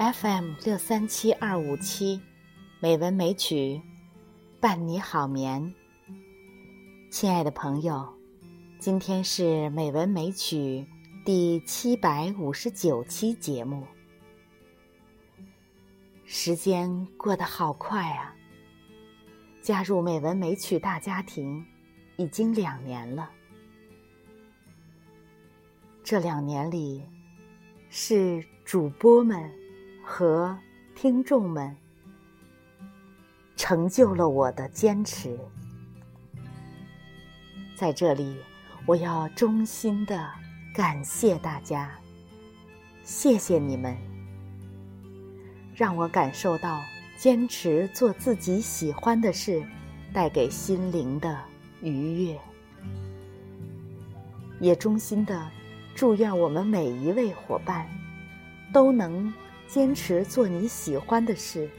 FM 六三七二五七，美文美曲，伴你好眠。亲爱的朋友，今天是美文美曲第七百五十九期节目。时间过得好快啊！加入美文美曲大家庭已经两年了。这两年里，是主播们和听众们成就了我的坚持。在这里，我要衷心的感谢大家，谢谢你们，让我感受到坚持做自己喜欢的事带给心灵的愉悦，也衷心的。祝愿我们每一位伙伴都能坚持做你喜欢的事。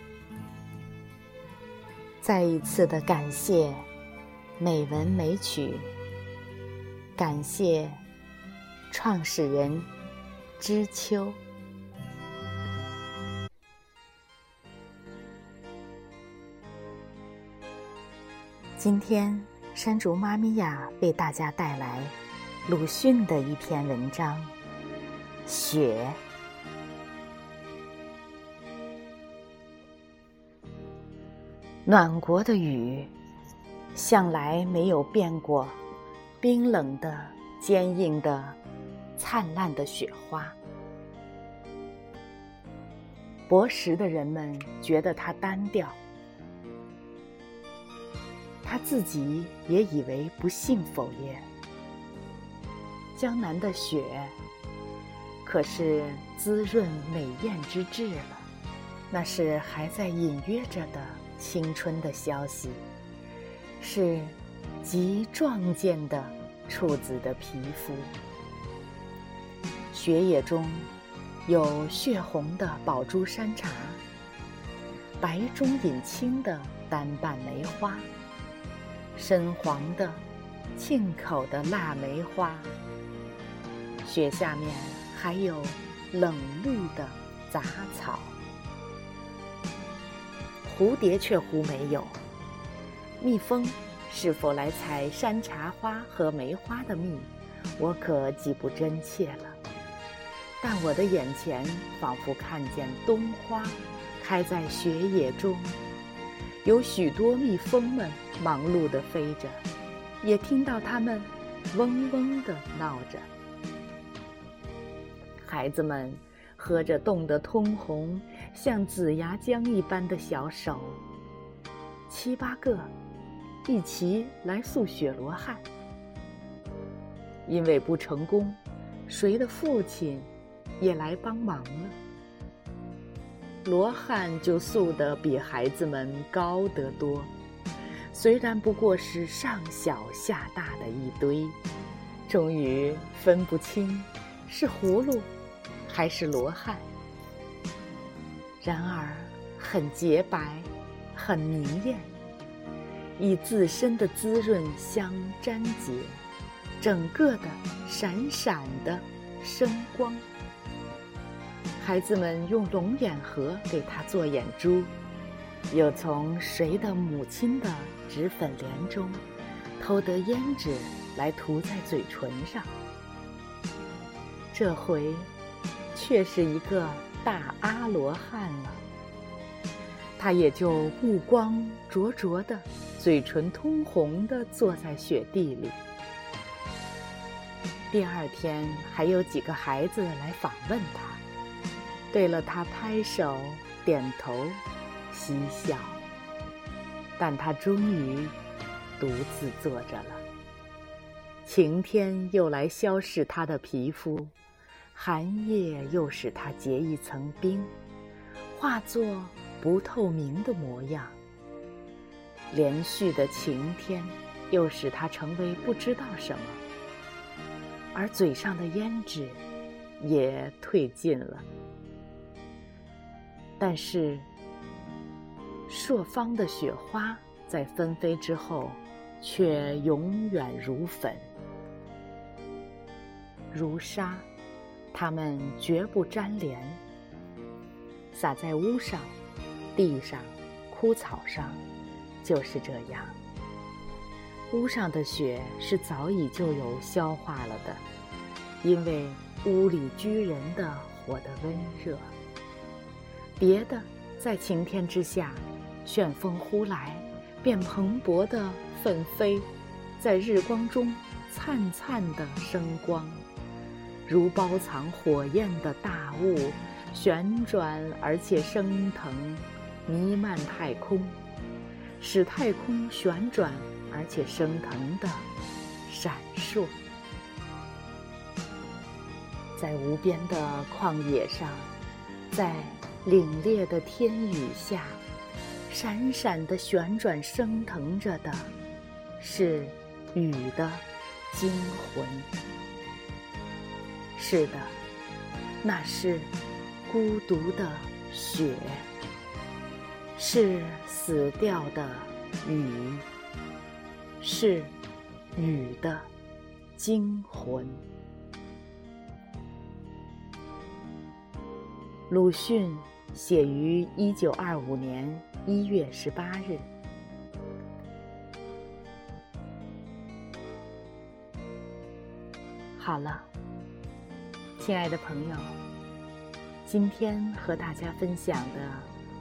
再一次的感谢美文美曲，感谢创始人知秋。今天山竹妈咪呀为大家带来。鲁迅的一篇文章《雪》，暖国的雨，向来没有变过，冰冷的、坚硬的、灿烂的雪花。博识的人们觉得它单调，他自己也以为不幸否也。江南的雪，可是滋润美艳之至了。那是还在隐约着的青春的消息，是极壮健的处子的皮肤。雪野中有血红的宝珠山茶，白中隐青的单瓣梅花，深黄的沁口的腊梅花。雪下面还有冷绿的杂草，蝴蝶却乎没有。蜜蜂是否来采山茶花和梅花的蜜，我可记不真切了。但我的眼前仿佛看见冬花开在雪野中，有许多蜜蜂们忙碌地飞着，也听到它们嗡嗡地闹着。孩子们喝着冻得通红、像紫牙浆一般的小手，七八个一齐来诉雪罗汉。因为不成功，谁的父亲也来帮忙了。罗汉就诉得比孩子们高得多，虽然不过是上小下大的一堆，终于分不清是葫芦。还是罗汉，然而很洁白，很明艳，以自身的滋润相沾结，整个的闪闪的生光。孩子们用龙眼核给他做眼珠，又从谁的母亲的纸粉帘中偷得胭脂来涂在嘴唇上。这回。却是一个大阿罗汉了，他也就目光灼灼的，嘴唇通红的坐在雪地里。第二天还有几个孩子来访问他，对了他拍手点头嬉笑，但他终于独自坐着了。晴天又来消逝他的皮肤。寒夜又使它结一层冰，化作不透明的模样。连续的晴天又使它成为不知道什么，而嘴上的胭脂也褪尽了。但是，朔方的雪花在纷飞之后，却永远如粉，如沙。它们绝不粘连，洒在屋上、地上、枯草上，就是这样。屋上的雪是早已就有消化了的，因为屋里居人的火的温热。别的在晴天之下，旋风呼来，便蓬勃的奋飞，在日光中灿灿的生光，如包藏火焰的大雾，旋转而且升腾，弥漫太空，使太空旋转而且升腾的闪烁，在无边的旷野上，在。凛冽的天宇下，闪闪的旋转升腾着的，是雨的精魂。是的，那是孤独的雪，是死掉的雨，是雨的精魂。鲁迅。写于一九二五年一月十八日。好了，亲爱的朋友，今天和大家分享的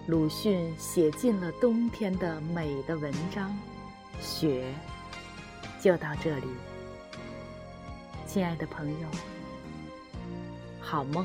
鲁迅写尽了冬天的美的文章《雪》，就到这里。亲爱的朋友，好梦。